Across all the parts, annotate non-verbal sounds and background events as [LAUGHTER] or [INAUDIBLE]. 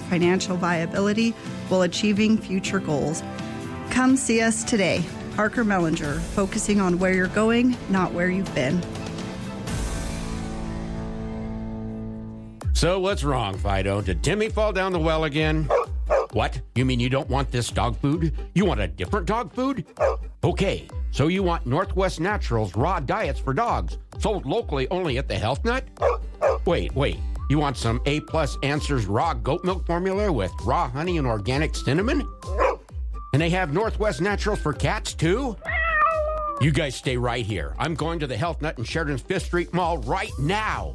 financial viability while achieving future goals. Come see us today. Parker Mellinger, focusing on where you're going, not where you've been. So what's wrong, Fido? Did Timmy fall down the well again? What? You mean you don't want this dog food? You want a different dog food? Okay, so you want Northwest Naturals raw diets for dogs, sold locally only at the Health Nut? Wait, wait. You want some A plus Answers raw goat milk formula with raw honey and organic cinnamon? And they have Northwest Naturals for cats too? You guys stay right here. I'm going to the Health Nut in Sheridan's Fifth Street Mall right now.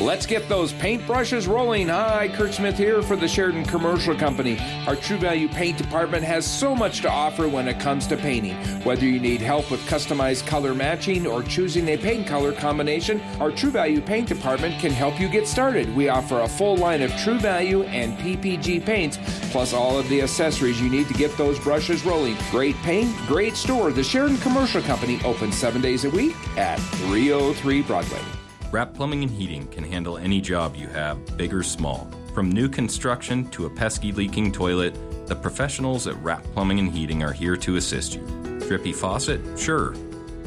Let's get those paintbrushes rolling. Hi, Kurt Smith here for the Sheridan Commercial Company. Our True Value Paint Department has so much to offer when it comes to painting. Whether you need help with customized color matching or choosing a paint color combination, our True Value Paint Department can help you get started. We offer a full line of True Value and PPG paints, plus all of the accessories you need to get those brushes rolling. Great paint, great store. The Sheridan Commercial Company opens seven days a week at 303 Broadway. Rapp Plumbing and Heating can handle any job you have, big or small. From new construction to a pesky leaking toilet, the professionals at Rapp Plumbing and Heating are here to assist you. Drippy faucet? Sure.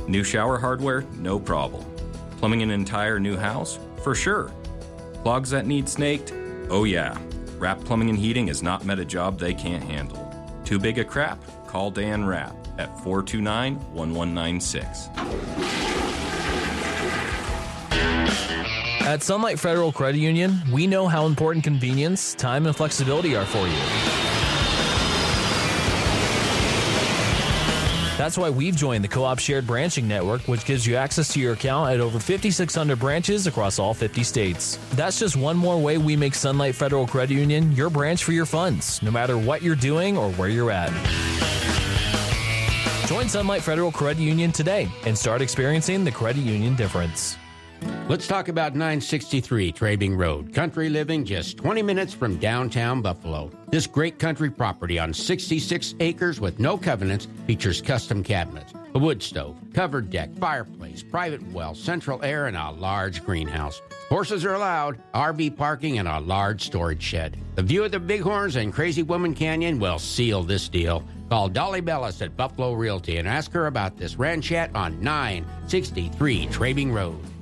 New shower hardware? No problem. Plumbing an entire new house? For sure. Clogs that need snaked? Oh yeah. Rapp Plumbing and Heating has not met a job they can't handle. Too big a crap? Call Dan Rapp at 429 1196. At Sunlight Federal Credit Union, we know how important convenience, time, and flexibility are for you. That's why we've joined the Co op Shared Branching Network, which gives you access to your account at over 5,600 branches across all 50 states. That's just one more way we make Sunlight Federal Credit Union your branch for your funds, no matter what you're doing or where you're at. Join Sunlight Federal Credit Union today and start experiencing the credit union difference. Let's talk about 963 Trabing Road. Country living just 20 minutes from downtown Buffalo. This great country property on 66 acres with no covenants features custom cabinets, a wood stove, covered deck, fireplace, private well, central air, and a large greenhouse. Horses are allowed, RV parking, and a large storage shed. The view of the Bighorns and Crazy Woman Canyon will seal this deal. Call Dolly Bellis at Buffalo Realty and ask her about this ranchette on 963 Trabing Road.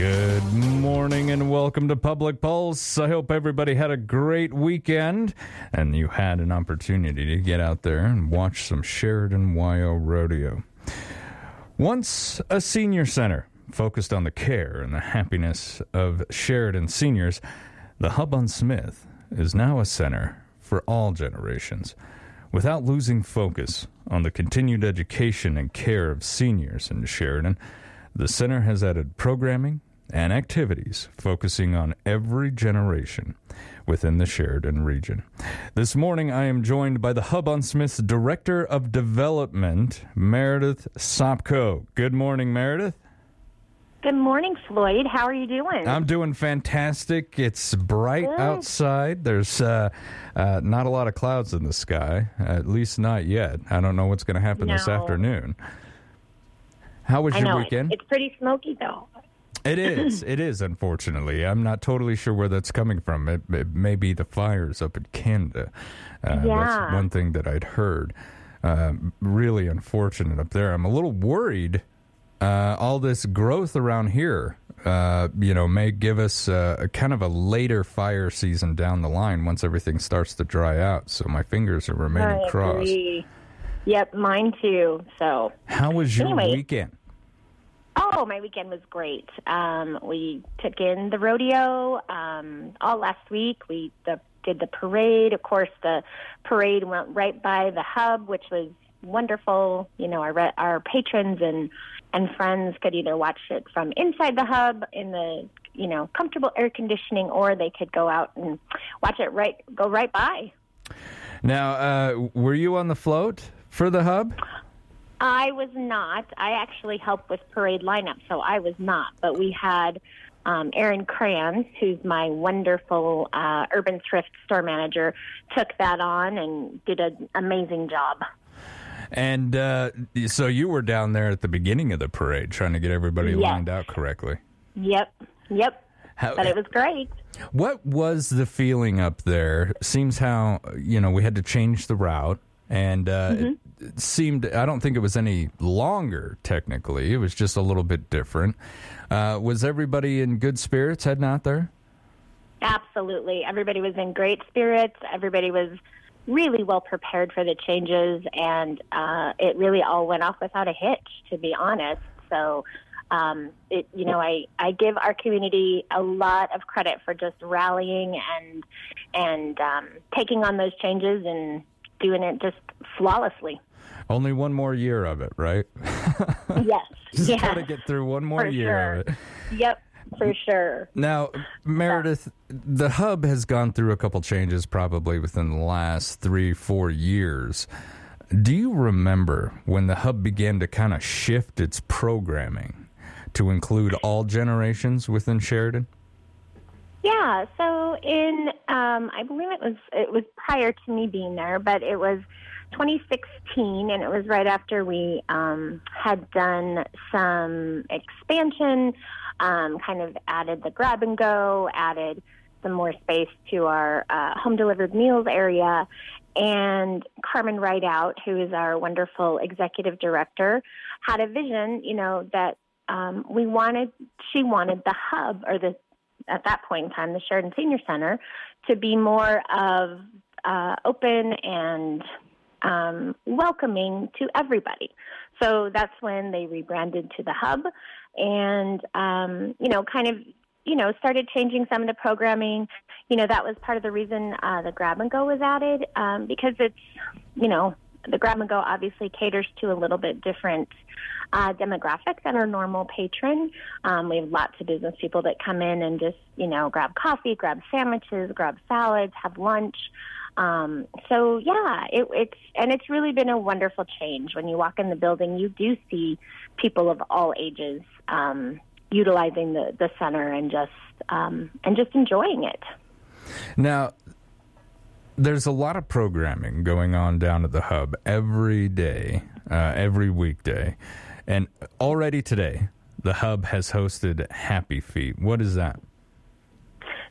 Good morning and welcome to Public Pulse. I hope everybody had a great weekend and you had an opportunity to get out there and watch some Sheridan WYO rodeo. Once a senior center focused on the care and the happiness of Sheridan seniors, the Hub on Smith is now a center for all generations. Without losing focus on the continued education and care of seniors in Sheridan, the center has added programming and activities focusing on every generation within the Sheridan region. This morning, I am joined by the Hub on Smith's Director of Development, Meredith Sopko. Good morning, Meredith. Good morning, Floyd. How are you doing? I'm doing fantastic. It's bright Good. outside. There's uh, uh, not a lot of clouds in the sky, at least not yet. I don't know what's going to happen this afternoon. How was I your know weekend? It's pretty smoky, though. It is. It is. Unfortunately, I'm not totally sure where that's coming from. It, it may be the fires up in Canada. Uh, That's one thing that I'd heard. Uh, really unfortunate up there. I'm a little worried. Uh, all this growth around here, uh, you know, may give us uh, a kind of a later fire season down the line once everything starts to dry out. So my fingers are remaining crossed. Yep, mine too. So, How was your Anyway. weekend? Oh, my weekend was great. Um, we took in the rodeo um, all last week. We the, did the parade. Of course, the parade went right by the hub, which was wonderful. You know, our our patrons and and friends could either watch it from inside the hub in the you know comfortable air conditioning, or they could go out and watch it right go right by. Now, uh, were you on the float for the hub? I was not. I actually helped with parade lineup, so I was not. But we had um, Aaron Kranz, who's my wonderful uh, urban thrift store manager, took that on and did an amazing job. And uh, so you were down there at the beginning of the parade trying to get everybody Yes. lined out correctly. Yep, yep. How- But it was great. What was the feeling up there? Seems how you know we had to change the route, and uh, it seemed I don't think it was any longer. Technically, it was just a little bit different. Uh, was everybody in good spirits heading out there? Absolutely. Everybody was in great spirits. Everybody was really well prepared for the changes, and uh, it really all went off without a hitch, to be honest. So, um, it, you know, I, I give our community a lot of credit for just rallying and and um, taking on those changes and doing it just flawlessly. Only one more year of it, right? [LAUGHS] yes. [LAUGHS] Just yeah. gotta get through one more For year of it. Yep. For sure. Now, Meredith, the hub has gone through a couple changes probably within the last three, four years. Do you remember when the hub began to kind of shift its programming to include all generations within Sheridan? Yeah, so in um, I believe it was it was prior to me being there, but it was 2016, and it was right after we um, had done some expansion, um, kind of added the grab and go, added some more space to our uh, home delivered meals area, and Carmen Rideout, who is our wonderful executive director, had a vision, you know, that um, we wanted she wanted the hub or the at that point in time, the Sheridan Senior Center, to be more of uh, open and um, welcoming to everybody. So that's when they rebranded to the Hub, and um, you know, kind of you know started changing some of the programming. You know, that was part of the reason uh, the Grab and Go was added um, because it's you know the Grab and Go obviously caters to a little bit different uh, demographic than our normal patron. Um, we have lots of business people that come in and just, you know, grab coffee, grab sandwiches, grab salads, have lunch. Um, so yeah, it, it's and it's really been a wonderful change. When you walk in the building, you do see people of all ages um, utilizing the, the center and just um, and just enjoying it. Now, there's a lot of programming going on down at the hub every day, uh, every weekday. And already today, the hub has hosted Happy Feet. What is that?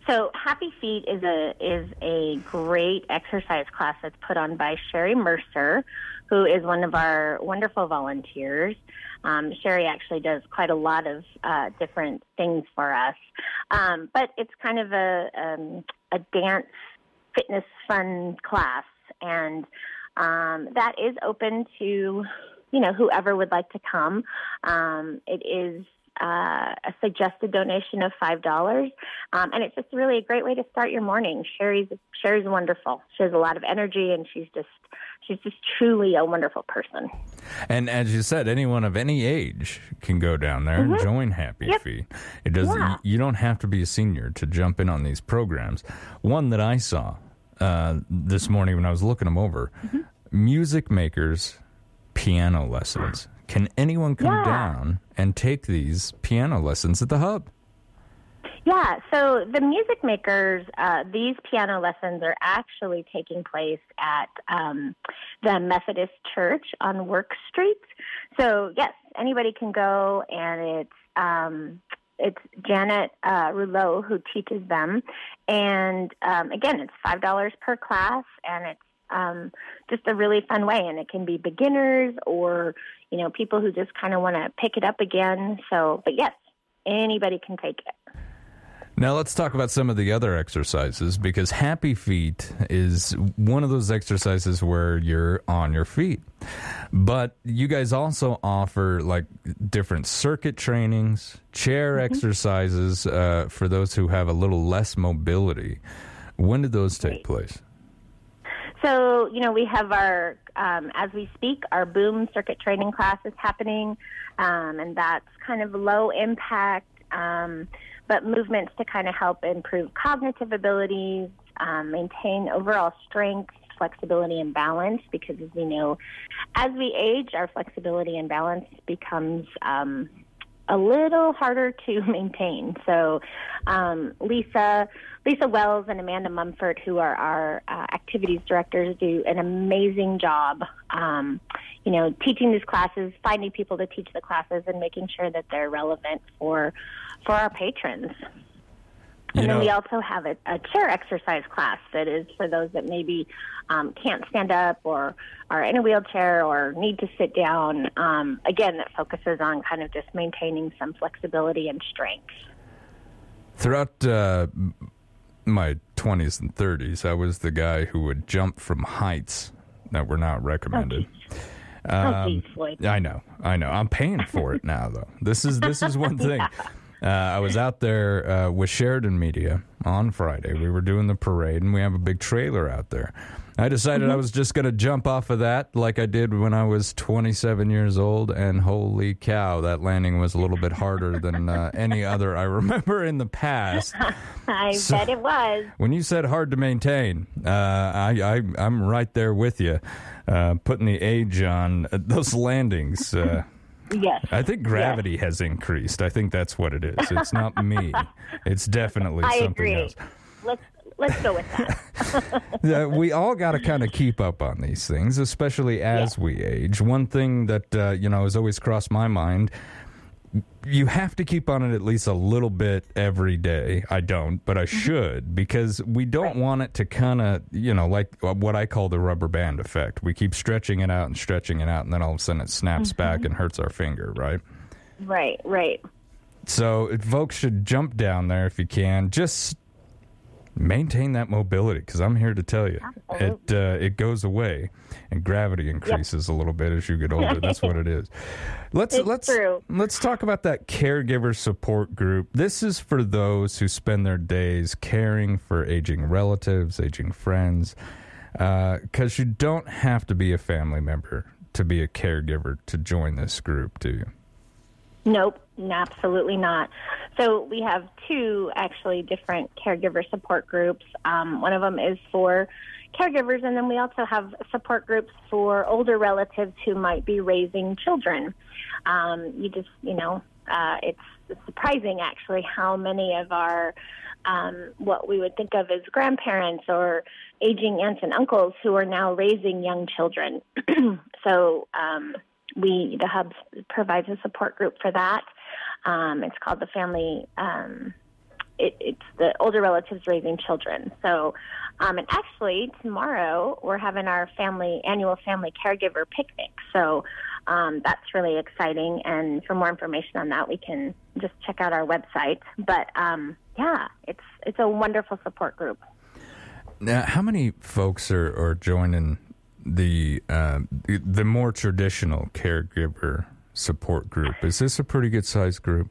So Happy Feet is a is a great exercise class that's put on by Sherry Mercer, who is one of our wonderful volunteers. Um, Sherry actually does quite a lot of uh, different things for us, um, but it's kind of a um, a dance fitness fun class, and um, that is open to you know whoever would like to come. Um, it is uh, a suggested donation of five dollars, um, and it's just really a great way to start your morning. Sherry's Sherry's wonderful. She has a lot of energy, and she's just she's just truly a wonderful person. And as you said, anyone of any age can go down there and join Happy Mm-hmm. Yep. Feet. It doesn't. Yeah. You don't have to be a senior to jump in on these programs. One that I saw uh, this morning when I was looking them over: Mm-hmm. music makers piano lessons. Can anyone come Yeah. down and take these piano lessons at the hub? Yeah, so the music makers, uh, these piano lessons are actually taking place at um, the Methodist Church on Work Street. So yes, anybody can go, and it's um, it's Janet uh, Rouleau who teaches them, and um, again, it's five dollars per class, and it's um, just a really fun way, and it can be beginners or you know people who just kind of want to pick it up again. So, but yes, anybody can take it. Now let's talk about some of the other exercises because Happy Feet is one of those exercises where you're on your feet. But you guys also offer like different circuit trainings, chair exercises uh, for those who have a little less mobility. When did those take place? So, you know, we have our, um, as we speak, our boom circuit training class is happening, um, and that's kind of low impact, um, but movements to kind of help improve cognitive abilities, um, maintain overall strength, flexibility and balance because, as we know, as we age, our flexibility and balance becomes um, a little harder to [LAUGHS] maintain. So, um, Lisa, Lisa Wells and Amanda Mumford, who are our uh, activities directors, do an amazing job. Um, you know, teaching these classes, finding people to teach the classes, and making sure that they're relevant for for our patrons. And You then know- we also have a, a chair exercise class that is for those that maybe um, can't stand up or are in a wheelchair or need to sit down. Um, again, that focuses on kind of just maintaining some flexibility and strength. Throughout uh, my 20s and 30s, I was the guy who would jump from heights that were not recommended. Oh, geez. I know, I know. I'm paying for it now, though. This is this is one [LAUGHS] thing. Uh, I was out there uh, with Sheridan Media on Friday. We were doing the parade, and we have a big trailer out there. I decided I was just going to jump off of that like I did when I was 27 years old, and holy cow, that landing was a little bit harder than uh, any other I remember in the past. [LAUGHS] I So- bet it was. When you said hard to maintain, uh, I, I I'm right there with you, uh, putting the age on uh, those landings. Yes. I think gravity has increased. I think that's what it is. [LAUGHS] It's not me. It's definitely I something agree. else. Let's let's go with that. [LAUGHS] [LAUGHS] We all got to kind of keep up on these things, especially as we age. One thing that uh, you know has always crossed my mind: you have to keep on it at least a little bit every day. I don't, but I mm-hmm. should because we don't want it to kind of you know like uh, what I call the rubber band effect. We keep stretching it out and stretching it out, and then all of a sudden it snaps mm-hmm. back and hurts our finger, right? right, right. So folks should jump down there if you can. Just maintain that mobility because I'm here to tell you it uh, it goes away and gravity increases a little bit as you get older. That's what it is. [LAUGHS] Let's It's let's true. let's talk about that caregiver support group. This is for those who spend their days caring for aging relatives, aging friends. Because you don't have to be a family member to be a caregiver to join this group, do you? Nope, absolutely not. So we have two actually different caregiver support groups. Um, one of them is for caregivers, and then we also have support groups for older relatives who might be raising children. Um, you just, you know, uh, it's surprising actually how many of our um, what we would think of as grandparents or aging aunts and uncles who are now raising young children. [CLEARS THROAT] so um, we the hub provides a support group for that. Um, it's called the family. Um, it, it's the older relatives raising children. So, um, and actually tomorrow we're having our family annual family caregiver picnic. So um, that's really exciting. And for more information on that, we can just check out our website. But um, yeah, it's it's a wonderful support group. Now, how many folks are, are joining the uh, the more traditional caregiver support group? Is this a pretty good sized group?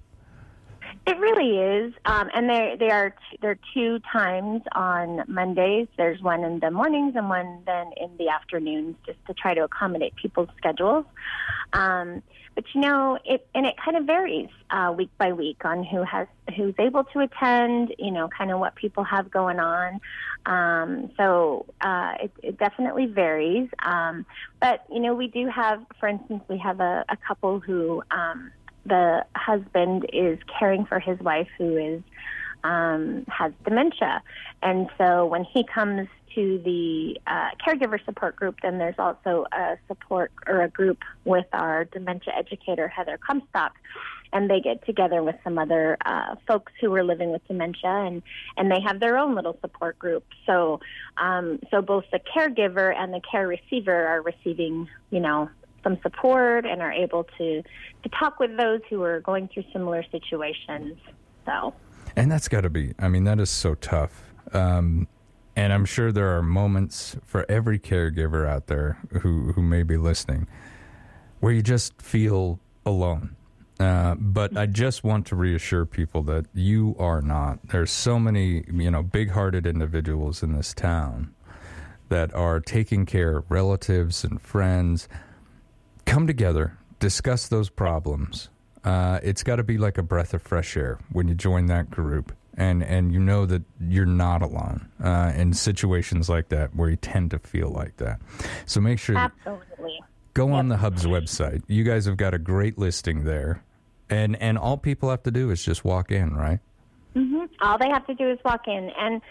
It really is, um, and there they are there are two times on Mondays. There's one in the mornings and one then in the afternoons, just to try to accommodate people's schedules. Um, but you know, it and it kind of varies uh, week by week on who has who's able to attend. You know, kind of what people have going on. Um, so uh, it, it definitely varies. Um, but you know, we do have, for instance, we have a, a couple who. Um, the husband is caring for his wife who is um, has dementia, and so when he comes to the uh, caregiver support group, then there's also a support or a group with our dementia educator Heather Comstock, and they get together with some other uh, folks who are living with dementia, and and they have their own little support group. So um, so both the caregiver and the care receiver are receiving, you know, some support and are able to to talk with those who are going through similar situations. So And that's got to be, I mean, that is so tough. Um, and I'm sure there are moments for every caregiver out there who, who may be listening where you just feel alone. Uh, but I just want to reassure people that you are not. There's so many, you know, big-hearted individuals in this town that are taking care of relatives and friends. Come together, discuss those problems. Uh, it's got to be like a breath of fresh air when you join that group and and you know that you're not alone uh, in situations like that where you tend to feel like that. So make sure Absolutely. go on the Hub's website. You guys have got a great listing there, and and all people have to do is just walk in, right? hmm All they have to do is walk in, and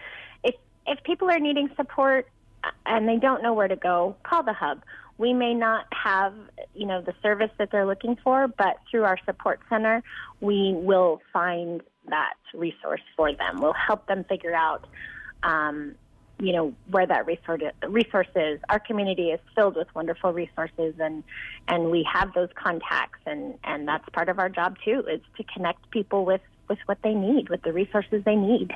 if if people are needing support uh, and they don't know where to go, call the hub. We may not have, you know, the service that they're looking for, but through our support center, we will find that resource for them. We'll help them figure out, um, you know, where that resource resource is. Our community is filled with wonderful resources, and and we have those contacts, and and that's part of our job too, is to connect people with with what they need, with the resources they need.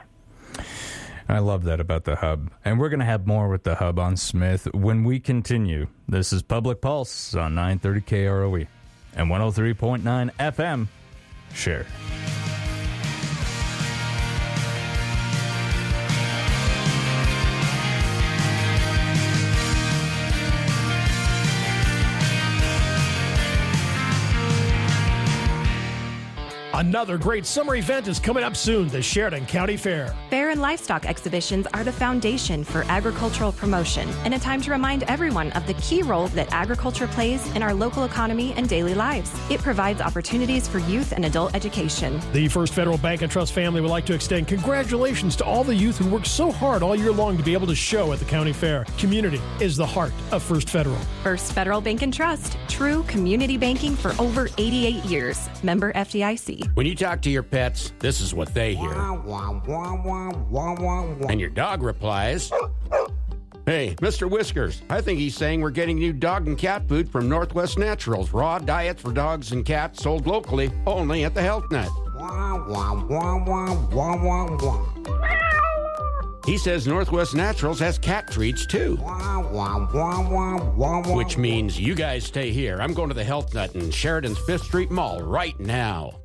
I love that about the hub. And we're going to have more with the hub on Smith when we continue. This is Public Pulse on 930 KROE and 103.9 FM. Share. Another great summer event is coming up soon, the Sheridan County Fair. Fair and livestock exhibitions are the foundation for agricultural promotion and a time to remind everyone of the key role that agriculture plays in our local economy and daily lives. It provides opportunities for youth and adult education. The First Federal Bank and Trust family would like to extend congratulations to all the youth who worked so hard all year long to be able to show at the county fair. Community is the heart of First Federal. First Federal Bank and Trust, true community banking for over 88 years. Member FDIC. When you talk to your pets, this is what they hear. And your dog replies, Hey, Mr. Whiskers, I think he's saying we're getting new dog and cat food from Northwest Naturals. Raw diet for dogs and cats sold locally only at the Health Nut. He says Northwest Naturals has cat treats too. Which means you guys stay here. I'm going to the Health Nut in Sheridan's Fifth Street Mall right now.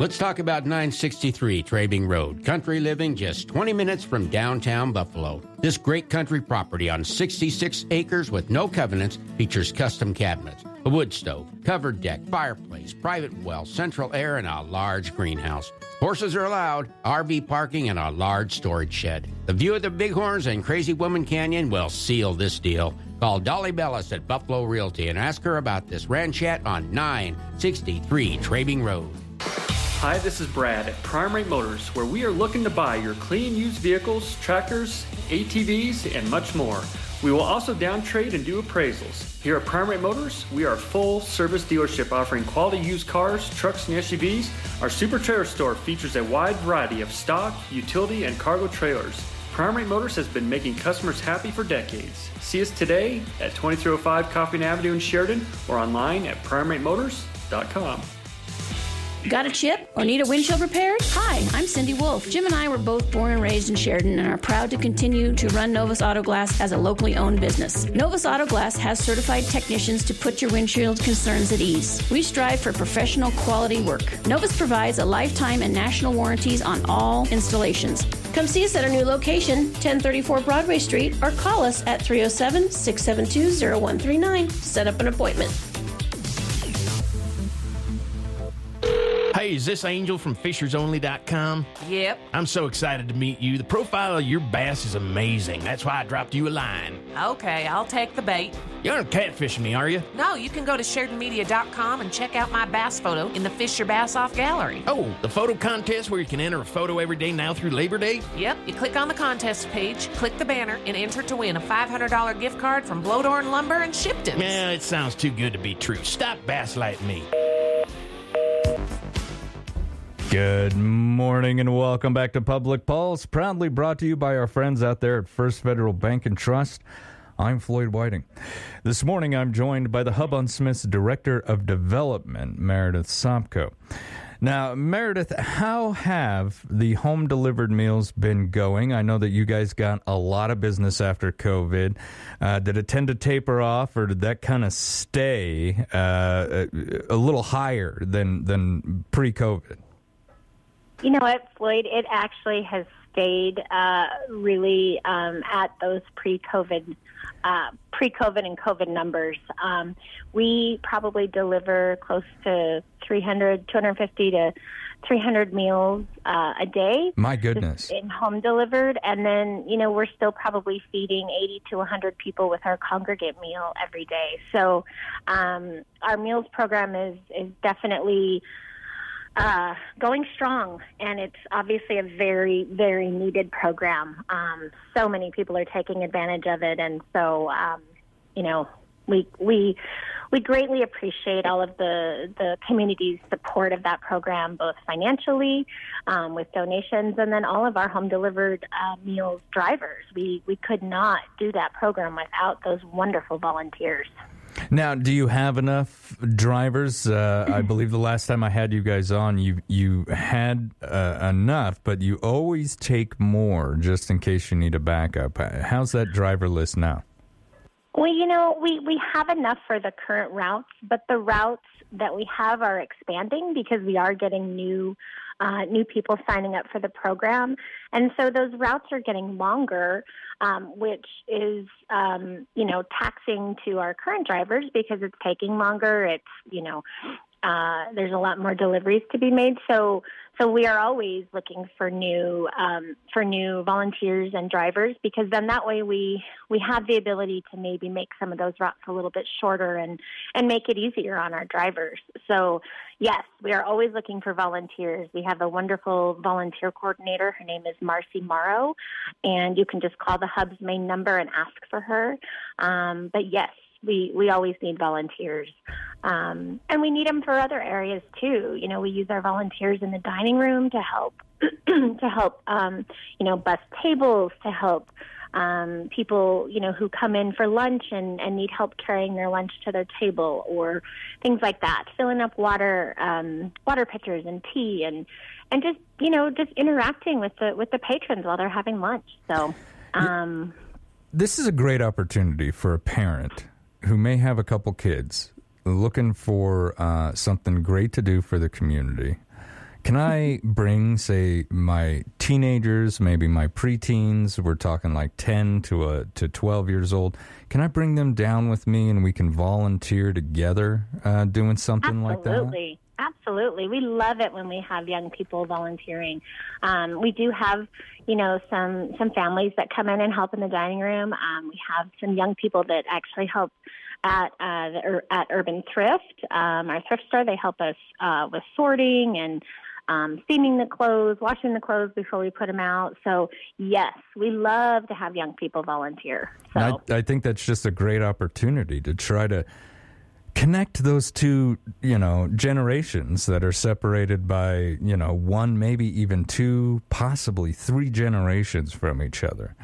Let's talk about 963 Trabing Road. Country living just 20 minutes from downtown Buffalo. This great country property on 66 acres with no covenants features custom cabinets, a wood stove, covered deck, fireplace, private well, central air, and a large greenhouse. Horses are allowed, RV parking, and a large storage shed. The view of the Bighorns and Crazy Woman Canyon will seal this deal. Call Dolly Bellis at Buffalo Realty and ask her about this ranchette on 963 Trabing Road. Hi, this is Brad at Prime Rate Motors, where we are looking to buy your clean used vehicles, tractors, ATVs, and much more. We will also down trade and do appraisals. Here at Prime Rate Motors, we are a full service dealership offering quality used cars, trucks, and SUVs. Our Super Trailer store features a wide variety of stock, utility, and cargo trailers. Prime Rate Motors has been making customers happy for decades. See us today at 2305 Coffeen Avenue in Sheridan or online at primeratemotors.com. Got a chip or need a windshield repaired? Hi, I'm Cindy Wolf. Jim and I were both born and raised in Sheridan and are proud to continue to run Novus Auto Glass as a locally owned business. Novus Auto Glass has certified technicians to put your windshield concerns at ease. We strive for professional quality work. Novus provides a lifetime and national warranties on all installations. Come see us at our new location, 1034 Broadway Street, or call us at 307 672 0139. Set up an appointment. Hey, is this Angel from FishersOnly.com? Yep. I'm so excited to meet you. The profile of your bass is amazing. That's why I dropped you a line. Okay, I'll take the bait. You aren't catfishing me, are you? No, you can go to SheridanMedia.com and check out my bass photo in the Fish Your Bass Off gallery. Oh, the photo contest where you can enter a photo every day now through Labor Day? Yep, you click on the contest page, click the banner, and enter to win a $500 gift card from Blowdorn Lumber and Shipton. Yeah, it sounds too good to be true. Stop basslighting me. Good morning and welcome back to Public Pulse, proudly brought to you by our friends out there at First Federal Bank and Trust. I'm Floyd Whiting. This morning I'm joined by the Hub on Smith's Director of Development, Meredith Sopko. Now, Meredith, how have the home delivered meals been going? I know that you guys got a lot of business after COVID. Uh, did it tend to taper off, or did that kind of stay uh, a little higher than than pre-COVID? You know what, Floyd? It actually has stayed uh, really um, at those pre-COVID, uh, pre-COVID and COVID numbers. Um, we probably deliver close to 300, 250 to 300 meals uh, a day. My goodness. In home delivered. And then, you know, we're still probably feeding 80 to 100 people with our congregate meal every day. So um, our meals program is, is definitely uh, going strong, and it's obviously a very, very needed program. Um, so many people are taking advantage of it, and so um, you know, we we we greatly appreciate all of the the community's support of that program, both financially, um, with donations, and then all of our home delivered uh, meals drivers. We we could not do that program without those wonderful volunteers. Now, do you have enough drivers? Uh, I believe the last time I had you guys on, you you had uh, enough, but you always take more just in case you need a backup. How's that driver list now? Well, you know, we, we have enough for the current routes, but the routes that we have are expanding because we are getting new uh, new people signing up for the program, and so those routes are getting longer, um, which is um, you know taxing to our current drivers because it's taking longer. It's you know uh, there's a lot more deliveries to be made. So, so we are always looking for new um, for new volunteers and drivers because then that way we we have the ability to maybe make some of those routes a little bit shorter and and make it easier on our drivers. So, yes, we are always looking for volunteers. We have a wonderful volunteer coordinator. Her name is Marcy Morrow, and you can just call the hub's main number and ask for her. Um, but yes, we we always need volunteers, um, and we need them for other areas too. You know, we use our volunteers in the dining room to help [CLEARS THROAT] to help um, you know bus tables to help um, people you know who come in for lunch and, and need help carrying their lunch to their table or things like that, filling up water um, water pitchers and tea and and just you know just interacting with the with the patrons while they're having lunch. So. Um, this is a great opportunity for a parent who may have a couple kids looking for uh, something great to do for the community, can I [LAUGHS] bring, say, my teenagers, maybe my preteens? We're talking like ten to a to twelve years old. Can I bring them down with me and we can volunteer together doing something Absolutely. like that? Absolutely. We love it when we have young people volunteering. Um, we do have, you know, some, some families that come in and help in the dining room. Um, we have some young people that actually help at, uh, the, at Urban Thrift, um, our thrift store. They help us, uh, with sorting and, um, steaming the clothes, washing the clothes before we put them out. So yes, we love to have young people volunteer. So. I, I think that's just a great opportunity to try to connect those two, you know, generations that are separated by, you know, one, maybe even two, possibly three generations from each other.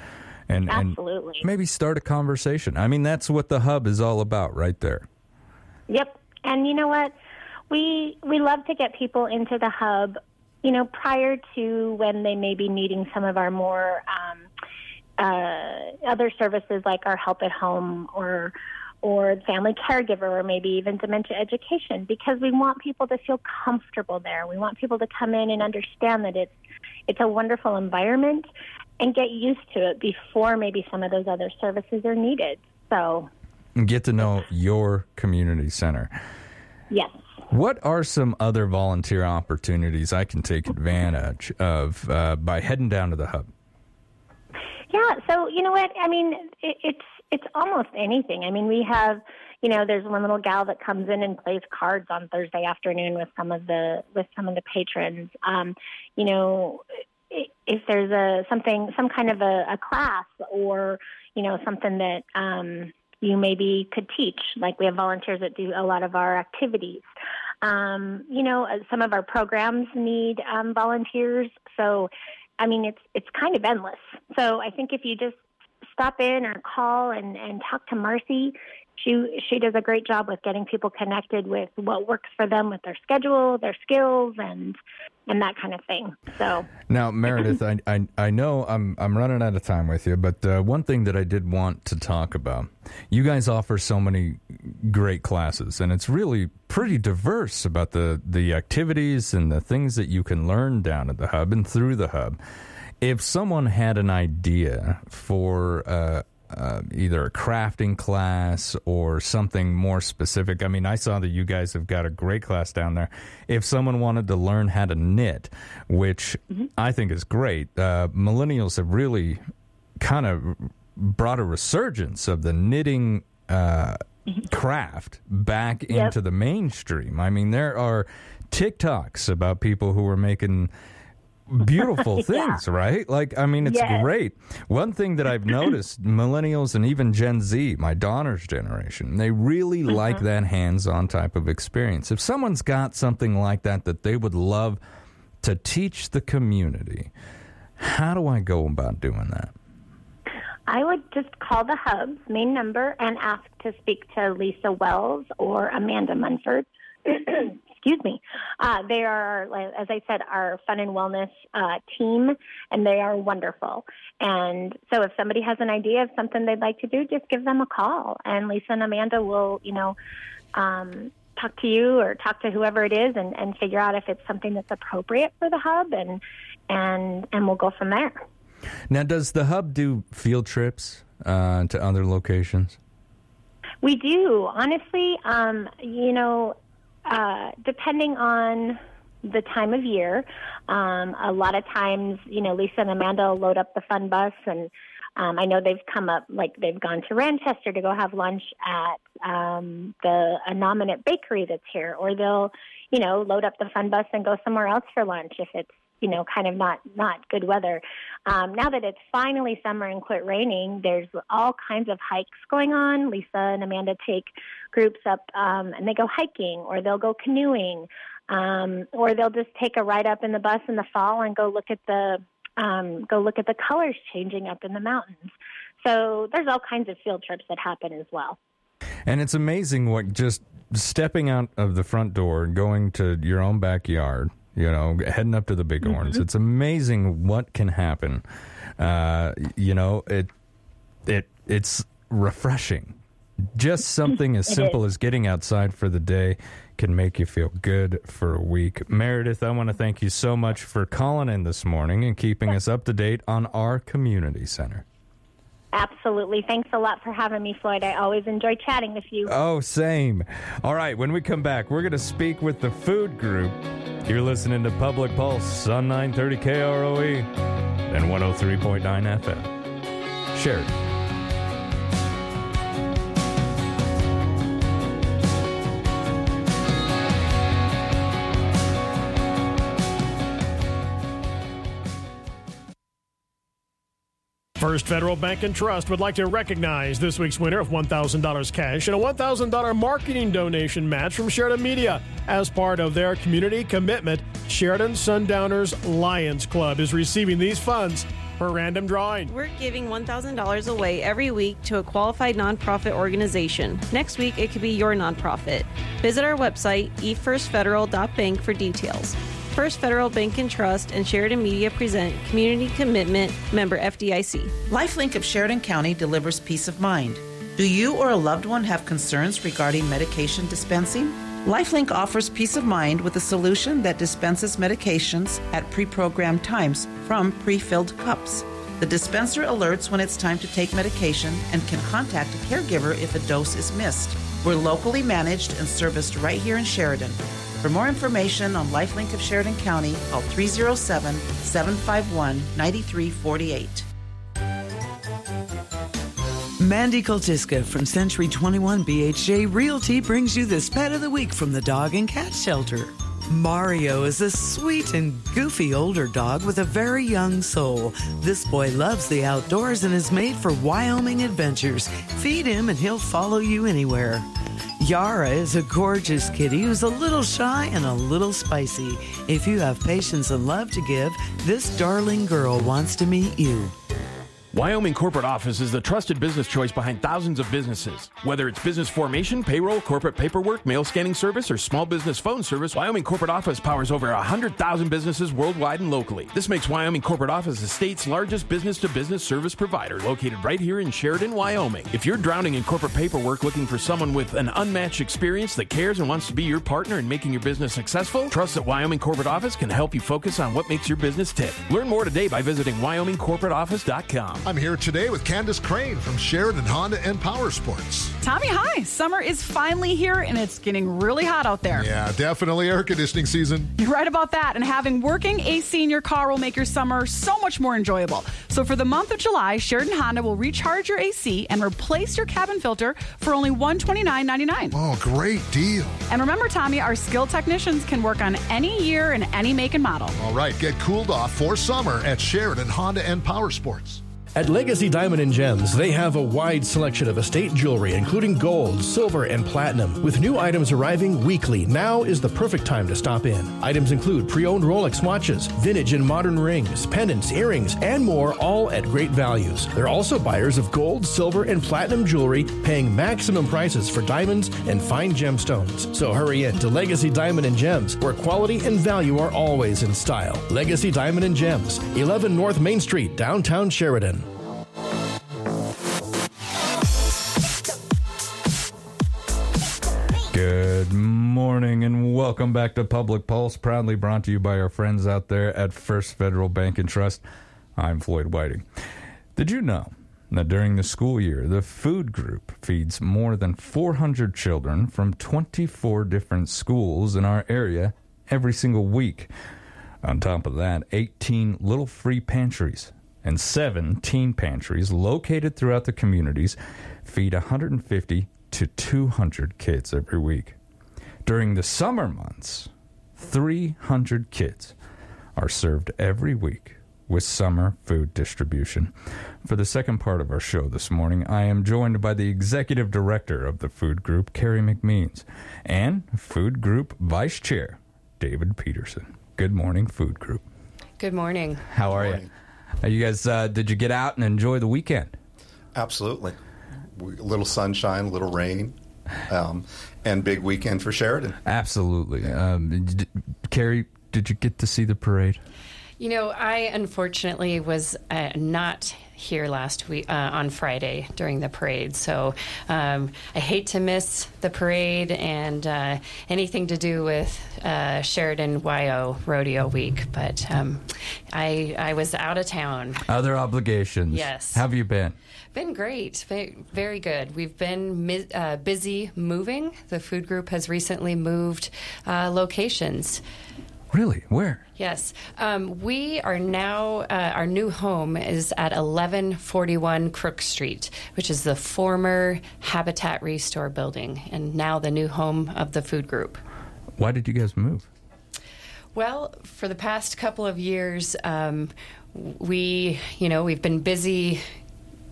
And, Absolutely. and maybe start a conversation. I mean, that's what the hub is all about right there. Yep. And you know what? We we love to get people into the hub, you know, prior to when they may be needing some of our more um, uh, other services like our help at home or or family caregiver or maybe even dementia education because we want people to feel comfortable there. We want people to come in and understand that it's it's a wonderful environment and get used to it before maybe some of those other services are needed. So get to know your community center. yes. What are some other volunteer opportunities I can take advantage of uh, by heading down to the hub? Yeah, so you know what? I mean, it, it's it's almost anything. I mean, we have, you know, there's one little gal that comes in and plays cards on Thursday afternoon with some of the with some of the patrons. Um, you know, if there's a something, some kind of a, a class or you know something that um, you maybe could teach. Like we have volunteers that do a lot of our activities. Um, you know, uh, some of our programs need um, volunteers. So, I mean, it's it's kind of endless. So I think if you just stop in or call and, and talk to Marcy, she she does a great job with getting people connected with what works for them with their schedule, their skills, and and that kind of thing. So Now, Meredith, I, I I know I'm I'm running out of time with you, but uh, one thing that I did want to talk about, you guys offer so many great classes, and it's really pretty diverse about the the activities and the things that you can learn down at the hub and through the hub. if someone had an idea for uh, uh, either a crafting class or something more specific, I mean, I saw that you guys have got a great class down there. If someone wanted to learn how to knit, which I think is great, uh, millennials have really kind of brought a resurgence of the knitting uh, craft back Yep. into the mainstream. I mean, there are TikToks about people who are making beautiful [LAUGHS] Yeah. things, right? Like, I mean, it's Yes. great. One thing that I've noticed, [LAUGHS] millennials and even Gen Z, my daughter's generation, they really mm-hmm. like that hands on type of experience. If someone's got something like that that they would love to teach the community, how do I go about doing that? I would just call the Hub's main number and ask to speak to Lisa Wells or Amanda Munford. [CLEARS THROAT] Excuse me. Uh, they are, as I said, our fun and wellness uh, team, and they are wonderful. And so, if somebody has an idea of something they'd like to do, just give them a call, and Lisa and Amanda will, you know, um, talk to you or talk to whoever it is, and, and figure out if it's something that's appropriate for the hub, and and and we'll go from there. Now, does the hub do field trips uh, to other locations? We do. Honestly, um, you know, uh, depending on the time of year, um, a lot of times, you know, Lisa and Amanda will load up the fun bus and um, I know they've come up, like they've gone to Ranchester to go have lunch at um, the a Anominate Bakery that's here, or they'll, you know, load up the fun bus and go somewhere else for lunch if it's, you know, kind of not not good weather. Um, now that it's finally summer and quit raining, there's all kinds of hikes going on. Lisa and Amanda take groups up um, and they go hiking, or they'll go canoeing, um, or they'll just take a ride up in the bus in the fall and go look at the um, go look at the colors changing up in the mountains. So there's all kinds of field trips that happen as well. And it's amazing what just stepping out of the front door and going to your own backyard, you know, heading up to the Bighorns. Mhm. It's amazing what can happen. Uh, you know, it it it's refreshing. Just something as [LAUGHS] simple is. as getting outside for the day can make you feel good for a week. Meredith, I want to thank you so much for calling in this morning and keeping us up to date on our community center. Absolutely. Thanks a lot for having me, Floyd. I always enjoy chatting with you. Oh, same. All right, when we come back, we're going to speak with the food group. You're listening to Public Pulse on 930 KROE and 103.9 FM. Share First Federal Bank and Trust would like to recognize this week's winner of $1,000 cash and a $1,000 marketing donation match from Sheridan Media. As part of their community commitment, Sheridan Sundowners Lions Club is receiving these funds for random drawing. We're giving $1,000 away every week to a qualified nonprofit organization. Next week, it could be your nonprofit. Visit our website, efirstfederal.bank, for details. First Federal Bank and Trust and Sheridan Media present Community Commitment member FDIC. Lifelink of Sheridan County delivers peace of mind. Do you or a loved one have concerns regarding medication dispensing? Lifelink offers peace of mind with a solution that dispenses medications at pre programmed times from pre filled cups. The dispenser alerts when it's time to take medication and can contact a caregiver if a dose is missed. We're locally managed and serviced right here in Sheridan. For more information on Lifelink of Sheridan County, call 307 751 9348. Mandy Koltiska from Century 21 BHJ Realty brings you this pet of the week from the dog and cat shelter. Mario is a sweet and goofy older dog with a very young soul. This boy loves the outdoors and is made for Wyoming adventures. Feed him and he'll follow you anywhere. Yara is a gorgeous kitty who's a little shy and a little spicy. If you have patience and love to give, this darling girl wants to meet you. Wyoming Corporate Office is the trusted business choice behind thousands of businesses. Whether it's business formation, payroll, corporate paperwork, mail scanning service, or small business phone service, Wyoming Corporate Office powers over 100,000 businesses worldwide and locally. This makes Wyoming Corporate Office the state's largest business to business service provider, located right here in Sheridan, Wyoming. If you're drowning in corporate paperwork looking for someone with an unmatched experience that cares and wants to be your partner in making your business successful, trust that Wyoming Corporate Office can help you focus on what makes your business tick. Learn more today by visiting WyomingCorporateOffice.com. I'm here today with Candace Crane from Sheridan Honda and Power Sports. Tommy, hi. Summer is finally here and it's getting really hot out there. Yeah, definitely air conditioning season. You're right about that. And having working AC in your car will make your summer so much more enjoyable. So for the month of July, Sheridan Honda will recharge your AC and replace your cabin filter for only $129.99. Oh, great deal. And remember, Tommy, our skilled technicians can work on any year and any make and model. All right, get cooled off for summer at Sheridan Honda and Power Sports. At Legacy Diamond and Gems, they have a wide selection of estate jewelry, including gold, silver, and platinum. With new items arriving weekly, now is the perfect time to stop in. Items include pre owned Rolex watches, vintage and modern rings, pendants, earrings, and more, all at great values. They're also buyers of gold, silver, and platinum jewelry, paying maximum prices for diamonds and fine gemstones. So hurry in to Legacy Diamond and Gems, where quality and value are always in style. Legacy Diamond and Gems, 11 North Main Street, downtown Sheridan. Welcome back to Public Pulse, proudly brought to you by our friends out there at First Federal Bank and Trust. I'm Floyd Whiting. Did you know that during the school year, the food group feeds more than 400 children from 24 different schools in our area every single week? On top of that, 18 little free pantries and seven teen pantries located throughout the communities feed 150 to 200 kids every week. During the summer months, 300 kids are served every week with summer food distribution. For the second part of our show this morning, I am joined by the executive director of the food group, Carrie McMeans, and food group vice chair, David Peterson. Good morning, food group. Good morning. How are you? Uh, you guys, uh, did you get out and enjoy the weekend? Absolutely. We, little sunshine, little rain, um, and big weekend for Sheridan. Absolutely. Um, Carrie, did you get to see the parade? You know, I unfortunately was uh, not here last week uh, on Friday during the parade, so um, I hate to miss the parade and uh, anything to do with uh, Sheridan WYO Rodeo Week. But um, I I was out of town. Other obligations. Yes. How have you been? Been great, very good. We've been mi- uh, busy moving. The food group has recently moved uh, locations. Really? Where? Yes. Um, we are now, uh, our new home is at 1141 Crook Street, which is the former Habitat Restore building, and now the new home of the food group. Why did you guys move? Well, for the past couple of years, um, we, you know, we've been busy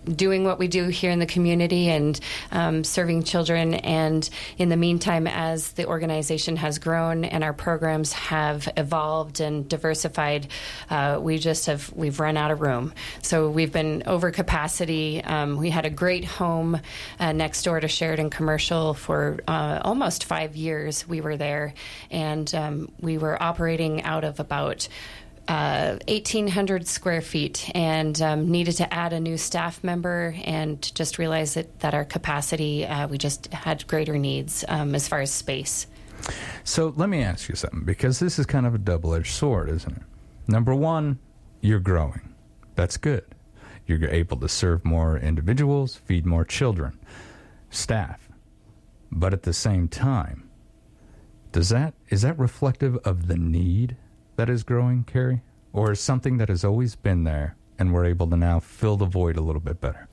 doing what we do here in the community and um, serving children. And in the meantime, as the organization has grown and our programs have evolved and diversified, uh, we just have we've run out of room. So we've been over capacity. Um, we had a great home uh, next door to Sheridan Commercial for uh, almost five years. We were there, and um, we were operating out of about uh, 1,800 square feet and um, needed to add a new staff member and just realized that, that our capacity, uh, we just had greater needs um, as far as space. So let me ask you something because this is kind of a double edged sword, isn't it? Number one, you're growing. That's good. You're able to serve more individuals, feed more children, staff. But at the same time, does that is that reflective of the need that is growing, Carrie? Or something that has always been there and we're able to now fill the void a little bit better?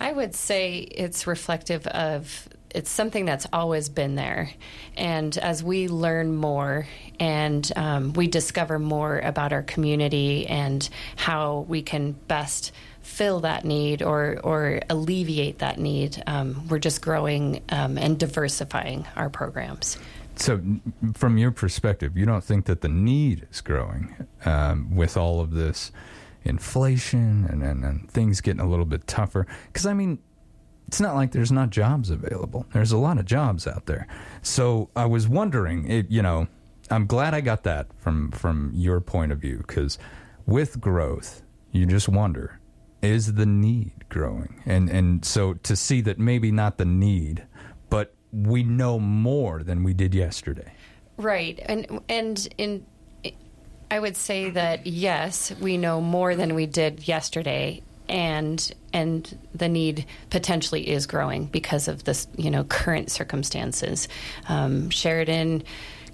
I would say it's reflective of it's something that's always been there. And as we learn more and um, we discover more about our community and how we can best fill that need or, or alleviate that need, um, we're just growing um, and diversifying our programs. So, from your perspective, you don't think that the need is growing um, with all of this, inflation and, and, and things getting a little bit tougher. Because, I mean, it's not like there's not jobs available. There's a lot of jobs out there. So I was wondering, it, you know, I'm glad I got that from from your point of view because with growth, you just wonder is the need growing, and and so to see that maybe not the need, but we know more than we did yesterday. Right, and and in I would say that yes, we know more than we did yesterday, and and the need potentially is growing because of this, you know, current circumstances. Um, Sheridan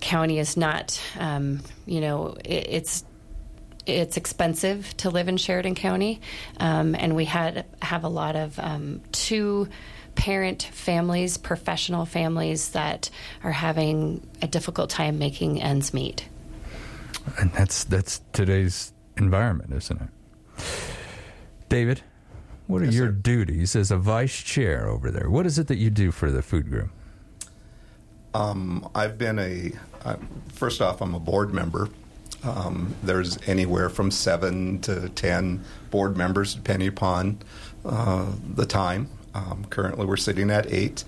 County is not, um, you know, it, it's it's expensive to live in Sheridan County, um, and we had have a lot of um, two parent families, professional families that are having a difficult time making ends meet. And that's that's today's environment, isn't it? David, what are Yes, your sir. duties as a vice chair over there? What is it that you do for the food group? Um, I've been a, uh, first off, I'm a board member. Um, there's anywhere from seven to ten board members, depending upon uh, the time. Um, currently, we're sitting at eight.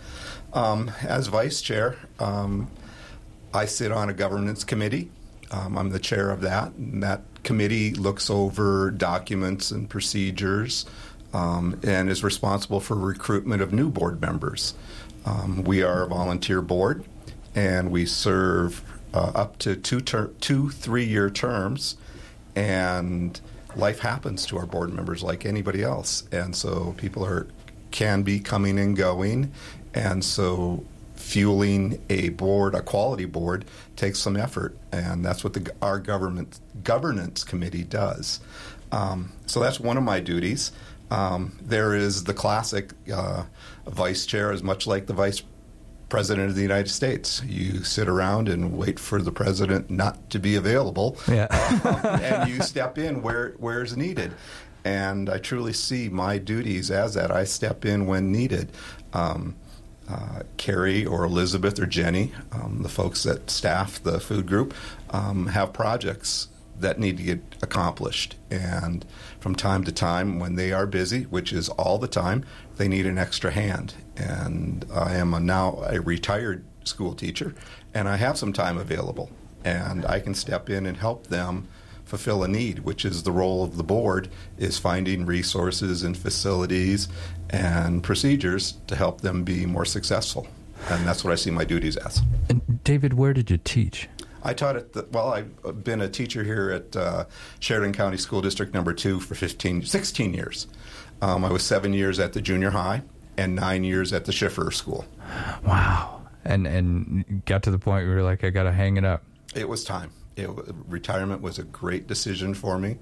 Um, as vice chair, um, I sit on a governance committee. Um, I'm the chair of that, and that committee looks over documents and procedures um, and is responsible for recruitment of new board members. We are a volunteer board, and we serve uh, up to two, ter- two three-year terms, and life happens to our board members like anybody else, and so people are can be coming and going, and so fueling a board, a quality board, takes some effort, and that's what the, our government governance committee does. Um, so that's one of my duties. Um, there is the classic uh, vice chair, is much like the vice president of the United States. You sit around and wait for the president not to be available, Yeah. [LAUGHS] and you [LAUGHS] step in where where's needed. And I truly see my duties as that. I step in when needed. Um, uh, Carrie or Elizabeth or Jenny, um, the folks that staff the food group, um, have projects that need to get accomplished. And from time to time, when they are busy, which is all the time, they need an extra hand. And I am a, now a retired school teacher, and I have some time available. And I can step in and help them fulfill a need, which is the role of the board, is finding resources and facilities and procedures to help them be more successful. And that's what I see my duties as. And David, where did you teach? I taught at the, well, I've been a teacher here at uh, Sheridan County School District number two for 15, 16 years. Um, I was seven years at the junior high and nine years at the Schiffer School. Wow. And and got to the point where you're like, I got to hang it up. It was time. It, retirement was a great decision for me,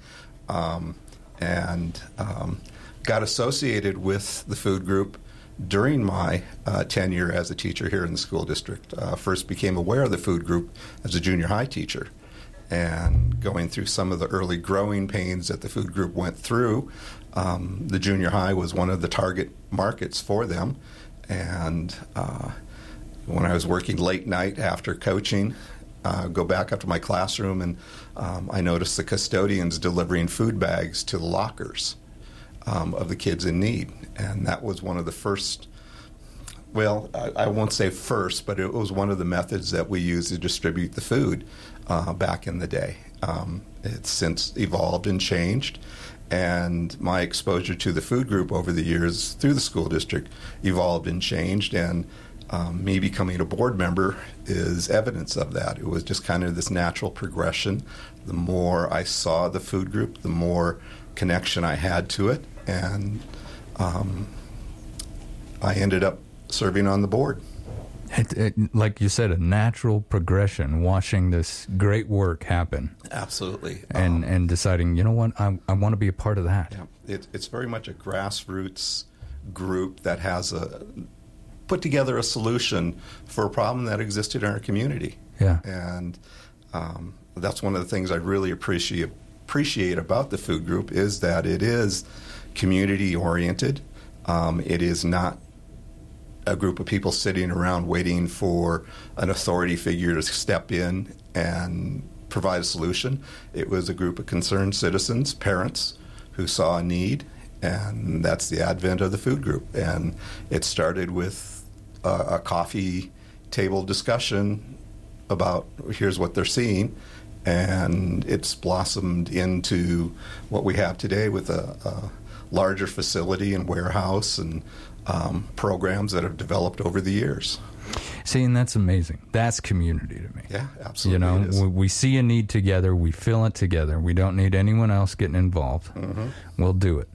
um, and um, got associated with the food group during my uh, tenure as a teacher here in the school district. Uh, first became aware of the food group as a junior high teacher, and going through some of the early growing pains that the food group went through. Um, the junior high was one of the target markets for them, and uh, when I was working late night after coaching, uh, go back up to my classroom and um, I noticed the custodians delivering food bags to the lockers um, of the kids in need. And that was one of the first, well, I, I won't say first, but it was one of the methods that we used to distribute the food uh, back in the day. Um, it's since evolved and changed. And my exposure to the food group over the years through the school district evolved and changed. And um, me becoming a board member is evidence of that. It was just kind of this natural progression. The more I saw the food group, the more connection I had to it, and um, I ended up serving on the board. It, it, like you said, a natural progression, watching this great work happen, Absolutely. and and deciding, you know what, I I want to be a part of that. Yeah, It, it's very much a grassroots group that has a put together a solution for a problem that existed in our community. Yeah. and um, that's one of the things I really appreciate appreciate about the food group is that it is community oriented. Um, it is not a group of people sitting around waiting for an authority figure to step in and provide a solution. It was a group of concerned citizens, parents, who saw a need, and that's the advent of the food group. And it started with a, a coffee table discussion about here's what they're seeing, and it's blossomed into what we have today with a, a larger facility and warehouse and um, programs that have developed over the years. See, and that's amazing. That's community to me. Yeah, absolutely. You know, we, we see a need together, we fill it together. We don't need anyone else getting involved. Mhm. We'll do it,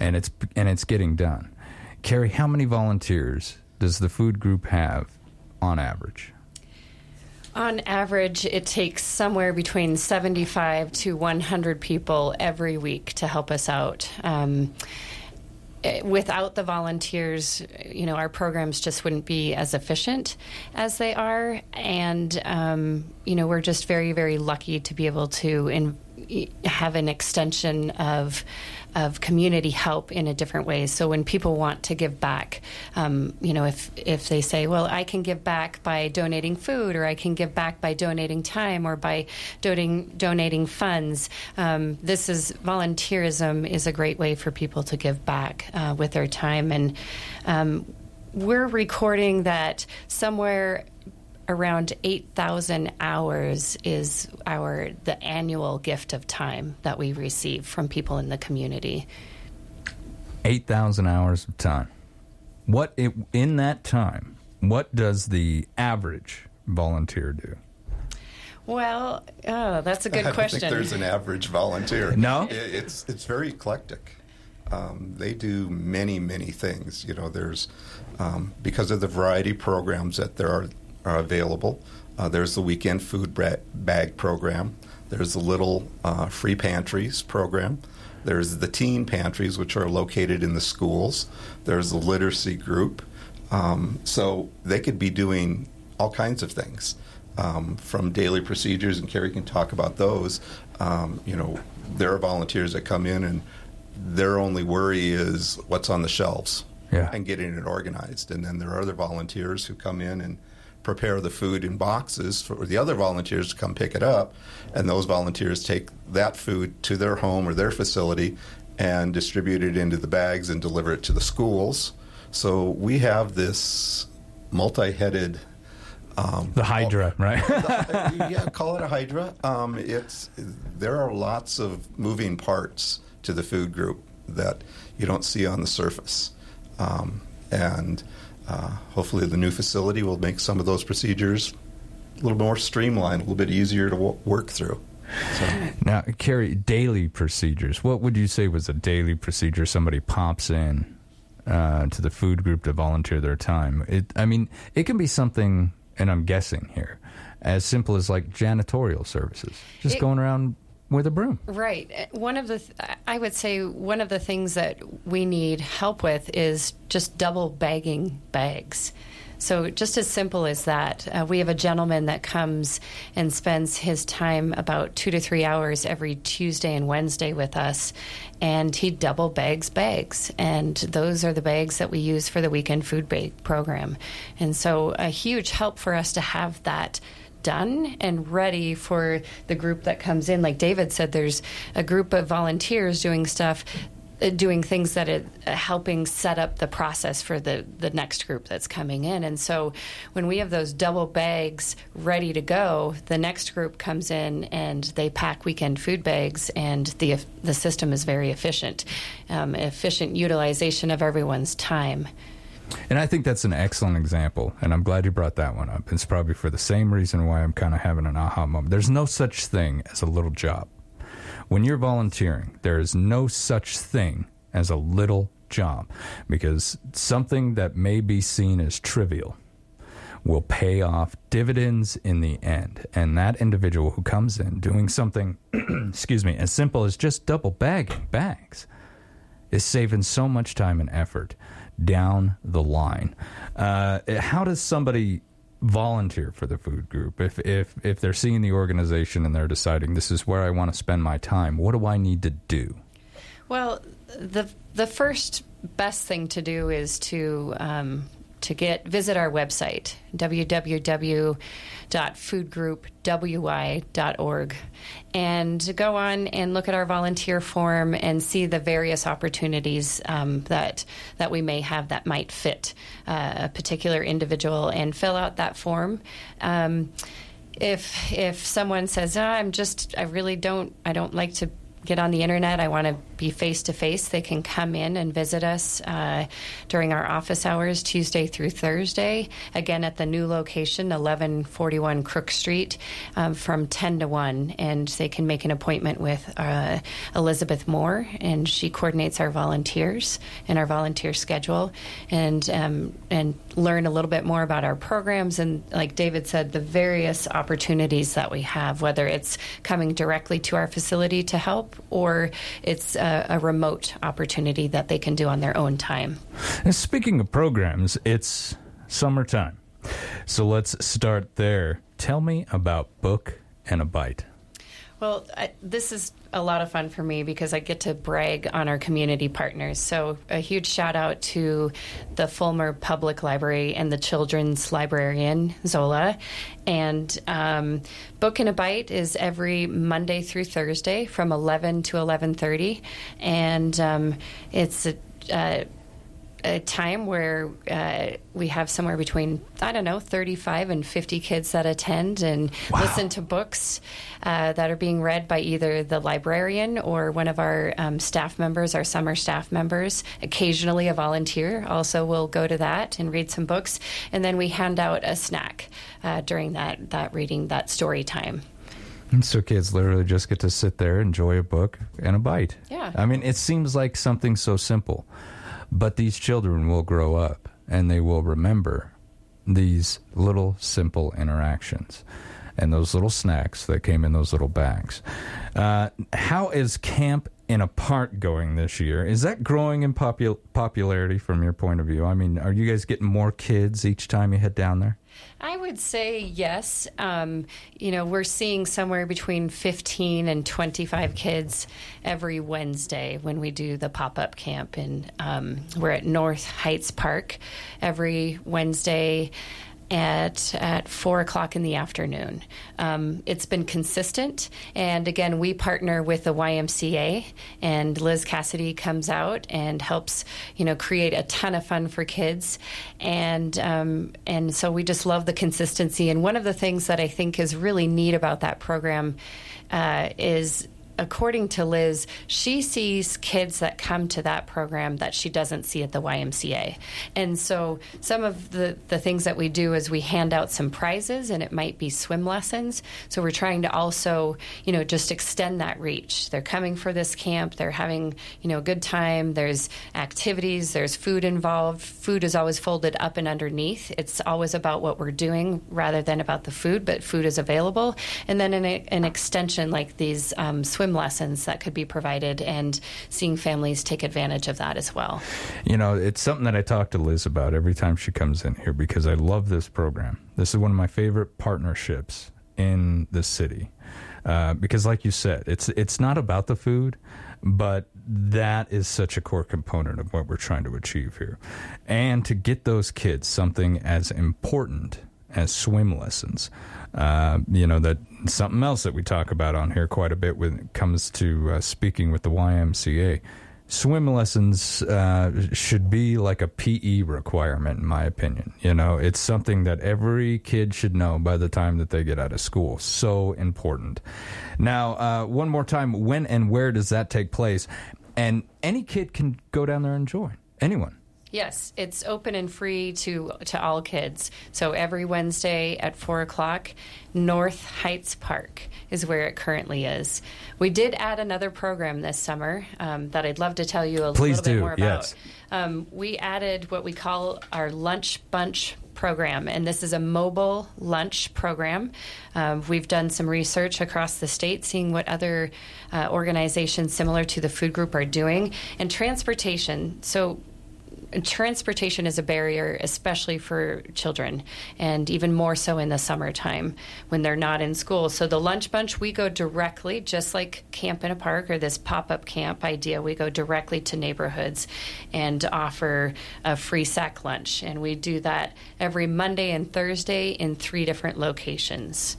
and it's and it's getting done. Carrie, how many volunteers does the food group have on average? On average, it takes somewhere between 75 to 100 people every week to help us out. Um, eh, without the volunteers, you know, our programs just wouldn't be as efficient as they are. And, um, you know, we're just very, very lucky to be able to in, have an extension of of community help in a different way. So when people want to give back, um, you know, if if they say, "Well, I can give back by donating food, or I can give back by donating time, or by donating donating funds," um, this is volunteerism is a great way for people to give back uh, with their time and. Um, we're recording that somewhere around 8,000 hours is our the annual gift of time that we receive from people in the community. Eight thousand hours of time. What it, in that time? What does the average volunteer do? Well, oh, that's a [LAUGHS] good don't question. think there's an average volunteer. No? It's it's very eclectic. Um, they do many many things. You know, there's um, because of the variety of programs that there are, are available. Uh, there's the weekend food bag program. There's the little uh, free pantries program. There's the teen pantries, which are located in the schools. There's the literacy group. Um, so they could be doing all kinds of things um, from daily procedures, and Carrie can talk about those. Um, you know, there are volunteers that come in and their only worry is what's on the shelves Yeah. and getting it organized. And then there are other volunteers who come in and prepare the food in boxes for the other volunteers to come pick it up. And those volunteers take that food to their home or their facility and distribute it into the bags and deliver it to the schools. So we have this multi headed. Um, The Hydra, right? [LAUGHS] yeah, [LAUGHS] call it a hydra. Um, it's there are lots of moving parts to the food group that you don't see on the surface, um, and uh, hopefully the new facility will make some of those procedures a little more streamlined, a little bit easier to w- work through. Now, Carrie, daily procedures. What would you say was a daily procedure? Somebody pops in uh, to the food group to volunteer their time. It, I mean, it can be something, and I'm guessing here, as simple as like janitorial services, just It- going around with a broom. Right. One of the, th- I would say, one of the things that we need help with is just double bagging bags. So, just as simple as that, uh, we have a gentleman that comes and spends his time about two to three hours every Tuesday and Wednesday with us, and he double bags bags. And those are the bags that we use for the weekend food bag program. And so, a huge help for us to have that done and ready for the group that comes in. Like David said, there's a group of volunteers doing stuff, uh, doing things that are uh, helping set up the process for the, the next group that's coming in. And so when we have those double bags ready to go, the next group comes in and they pack weekend food bags, and the, the system is very efficient. Um, efficient utilization of everyone's time. And I think that's an excellent example, and I'm glad you brought that one up. It's probably for the same reason why I'm kind of having an aha moment. There's no such thing as a little job. When you're volunteering, there is no such thing as a little job because something that may be seen as trivial will pay off dividends in the end. And that individual who comes in doing something, [CLEARS THROAT] excuse me, as simple as just double bagging bags is saving so much time and effort down the line. Uh, how does somebody volunteer for the food group if if if they're seeing the organization and they're deciding this is where I want to spend my time? What do I need to do? Well, the the first best thing to do is to um, to get visit our website www.foodgroupwy.org and go on and look at our volunteer form and see the various opportunities um, that that we may have that might fit uh, a particular individual and fill out that form. Um, if if someone says, oh, "I'm just, I really don't, I don't like to get on the internet. I want to be face to face. They can come in and visit us uh, during our office hours, Tuesday through Thursday. Again, at the new location, 1141 Crook Street, um, from 10 to 1. And they can make an appointment with uh, Elizabeth Moore, and she coordinates our volunteers and our volunteer schedule, and um, and learn a little bit more about our programs and, like David said, the various opportunities that we have, whether it's coming directly to our facility to help or it's a, a remote opportunity that they can do on their own time. And speaking of programs, it's summertime. So let's start there. Tell me about Book and a Bite. Well, I, this is a lot of fun for me because I get to brag on our community partners. So, a huge shout out to the Fulmer Public Library and the children's librarian, Zola. And um, Book and a Bite is every Monday through Thursday from 11 to 11.30. And um, it's a uh, a time where uh, we have somewhere between I don't know 35 and 50 kids that attend and wow. listen to books uh, that are being read by either the librarian or one of our um, staff members, our summer staff members. Occasionally, a volunteer also will go to that and read some books, and then we hand out a snack uh, during that that reading that story time. And so kids literally just get to sit there, enjoy a book and a bite. Yeah. I mean, it seems like something so simple. But these children will grow up and they will remember these little simple interactions and those little snacks that came in those little bags. Uh, how is Camp in a Park going this year? Is that growing in popul- popularity from your point of view? I mean, are you guys getting more kids each time you head down there? I would say yes. Um, you know, we're seeing somewhere between 15 and 25 kids every Wednesday when we do the pop up camp. And um, we're at North Heights Park every Wednesday at at four o'clock in the afternoon. Um, it's been consistent, and again, we partner with the YMCA, and Liz Cassidy comes out and helps, you know, create a ton of fun for kids, and um, and so we just love the consistency. And one of the things that I think is really neat about that program uh, is according to Liz, she sees kids that come to that program that she doesn't see at the YMCA. And so some of the, the things that we do is we hand out some prizes and it might be swim lessons. So we're trying to also, you know, just extend that reach. They're coming for this camp, they're having, you know, a good time. There's activities, there's food involved. Food is always folded up and underneath. It's always about what we're doing rather than about the food, but food is available. And then an, an extension like these um, swim swim lessons that could be provided and seeing families take advantage of that as well. You know, it's something that I talk to Liz about every time she comes in here because I love this program. This is one of my favorite partnerships in the city. Uh, because, like you said, it's it's not about the food, but that is such a core component of what we're trying to achieve here, and to get those kids something as important as swim lessons. Uh, you know that something else that we talk about on here quite a bit when it comes to uh, speaking with the YMCA. Swim lessons uh, should be like a PE requirement, in my opinion. You know, it's something that every kid should know by the time that they get out of school. So important. Now, uh, one more time, when and where does that take place? And any kid can go down there and join. Anyone. Yes, it's open and free to to all kids. So every Wednesday at four o'clock, North Heights Park is where it currently is. We did add another program this summer um, that I'd love to tell you a Please little do. bit more yes. about. Um, we added what we call our lunch bunch program, and this is a mobile lunch program. Um, we've done some research across the state, seeing what other uh, organizations similar to the food group are doing, and transportation. So transportation is a barrier, especially for children, and even more so in the summertime when they're not in school. So the lunch bunch, we go directly, just like Camp in a Park or this pop up camp idea, we go directly to neighborhoods and offer a free sack lunch. And we do that every Monday and Thursday in three different locations.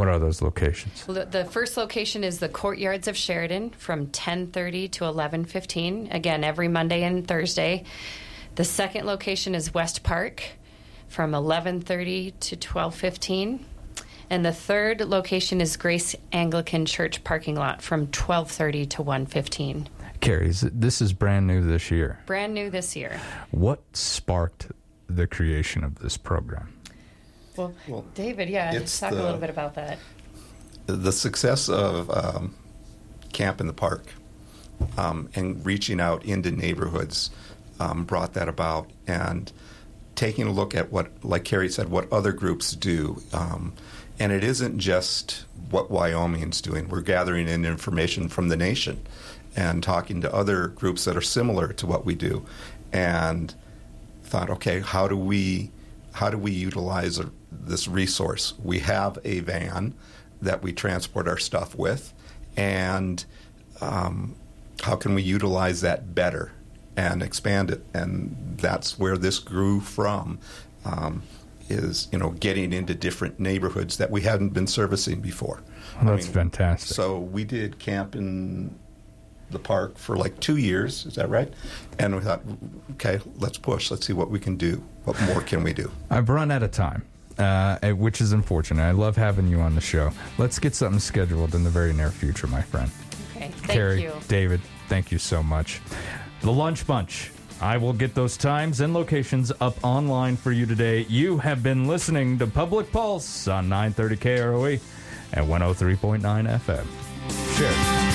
What are those locations? Well, the, the first location is the Courtyards of Sheridan from 10:30 to 11:15. Again, every Monday and Thursday. The second location is West Park from 11:30 to 12:15. And the third location is Grace Anglican Church parking lot from 12:30 to 1:15. Carrie, this is brand new this year. Brand new this year. What sparked the creation of this program? Well, David, yeah, it's talk a little bit about that. the success of um, Camp in the Park um, and reaching out into neighborhoods um, brought that about. And taking a look at what, like Carrie said, what other groups do. Um, and it isn't just what Wyoming's doing. We're gathering in information from the nation and talking to other groups that are similar to what we do. And thought, okay, how do we how do we utilize a, this resource? We have a van that we transport our stuff with, and um, how can we utilize that better and expand it? And that's where this grew from. Um, is you know getting into different neighborhoods that we hadn't been servicing before. Well, that's fantastic. So we did camp in the park for like two years. Is that right? And we thought, okay, let's push. Let's see what we can do. What more can we do? I've run out of time, uh, eh, which is unfortunate. I love having you on the show. Let's get something scheduled in the very near future, my friend. Okay, thank Carrie, you. David, thank you so much. The Lunch Bunch. I will get those times and locations up online for you today. You have been listening to Public Pulse on 930 KROE and 103.9 FM. Share.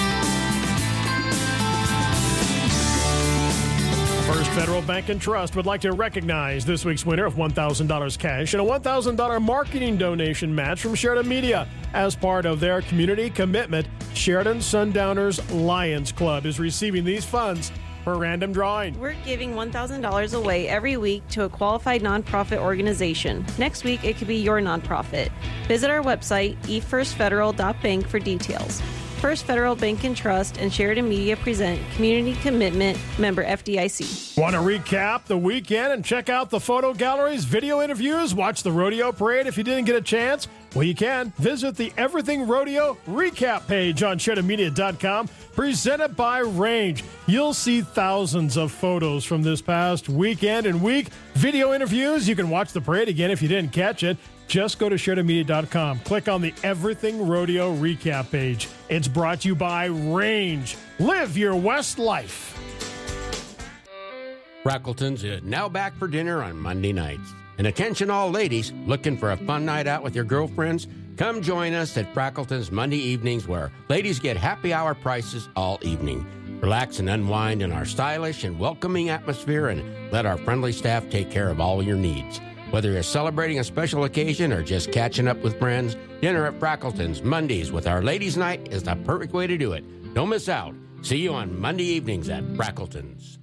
First Federal Bank and Trust would like to recognize this week's winner of $1,000 cash and a $1,000 marketing donation match from Sheridan Media. As part of their community commitment, Sheridan Sundowners Lions Club is receiving these funds for random drawing. We're giving $1,000 away every week to a qualified nonprofit organization. Next week, it could be your nonprofit. Visit our website, efirstfederal.bank, for details. First Federal Bank and Trust and Sheridan Media present Community Commitment Member FDIC. Want to recap the weekend and check out the photo galleries, video interviews, watch the rodeo parade if you didn't get a chance? Well, you can. Visit the Everything Rodeo recap page on SheridanMedia.com, presented by Range. You'll see thousands of photos from this past weekend and week, video interviews. You can watch the parade again if you didn't catch it. Just go to SheridanMedia.com. Click on the Everything Rodeo recap page. It's brought to you by Range. Live your West life. Frackleton's is now back for dinner on Monday nights. And attention all ladies looking for a fun night out with your girlfriends? Come join us at Frackleton's Monday evenings where ladies get happy hour prices all evening. Relax and unwind in our stylish and welcoming atmosphere and let our friendly staff take care of all your needs. Whether you're celebrating a special occasion or just catching up with friends, dinner at Frackleton's Mondays with our ladies' night is the perfect way to do it. Don't miss out. See you on Monday evenings at Frackleton's.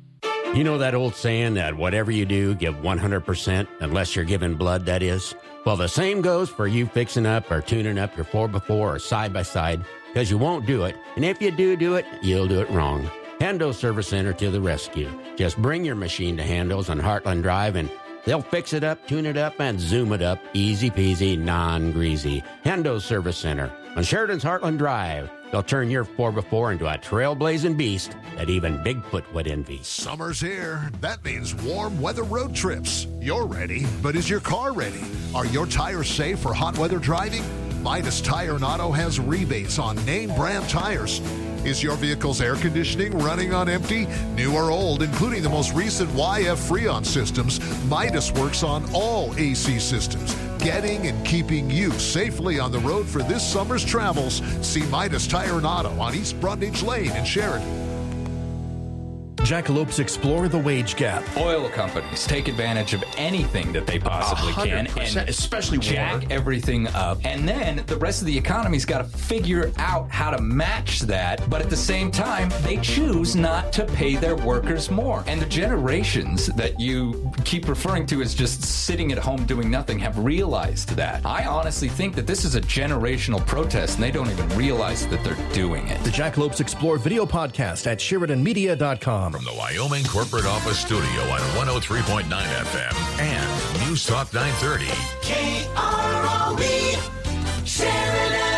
You know that old saying that whatever you do, give 100%, unless you're giving blood, that is? Well, the same goes for you fixing up or tuning up your 4x4 or side by side, because you won't do it. And if you do do it, you'll do it wrong. Hando Service Center to the rescue. Just bring your machine to Hando's on Heartland Drive and they'll fix it up, tune it up, and zoom it up. Easy peasy, non greasy. Hando Service Center on Sheridan's Heartland Drive. They'll turn your 4x4 into a trailblazing beast that even Bigfoot would envy. Summer's here. That means warm weather road trips. You're ready, but is your car ready? Are your tires safe for hot weather driving? Midas Tire and Auto has rebates on name brand tires. Is your vehicle's air conditioning running on empty? New or old, including the most recent YF Freon systems, Midas works on all AC systems, getting and keeping you safely on the road for this summer's travels. See Midas Tire and Auto on East Brundage Lane in Sheridan. Jackalopes explore the wage gap. Oil companies take advantage of anything that they possibly can, 100%, and especially jack water. everything up. And then the rest of the economy's got to figure out how to match that. But at the same time, they choose not to pay their workers more. And the generations that you keep referring to as just sitting at home doing nothing have realized that. I honestly think that this is a generational protest, and they don't even realize that they're doing it. The Jackalopes Explore video podcast at SheridanMedia.com. From the Wyoming Corporate Office Studio on 103.9 FM and News Talk 930. KROE, Sheridan.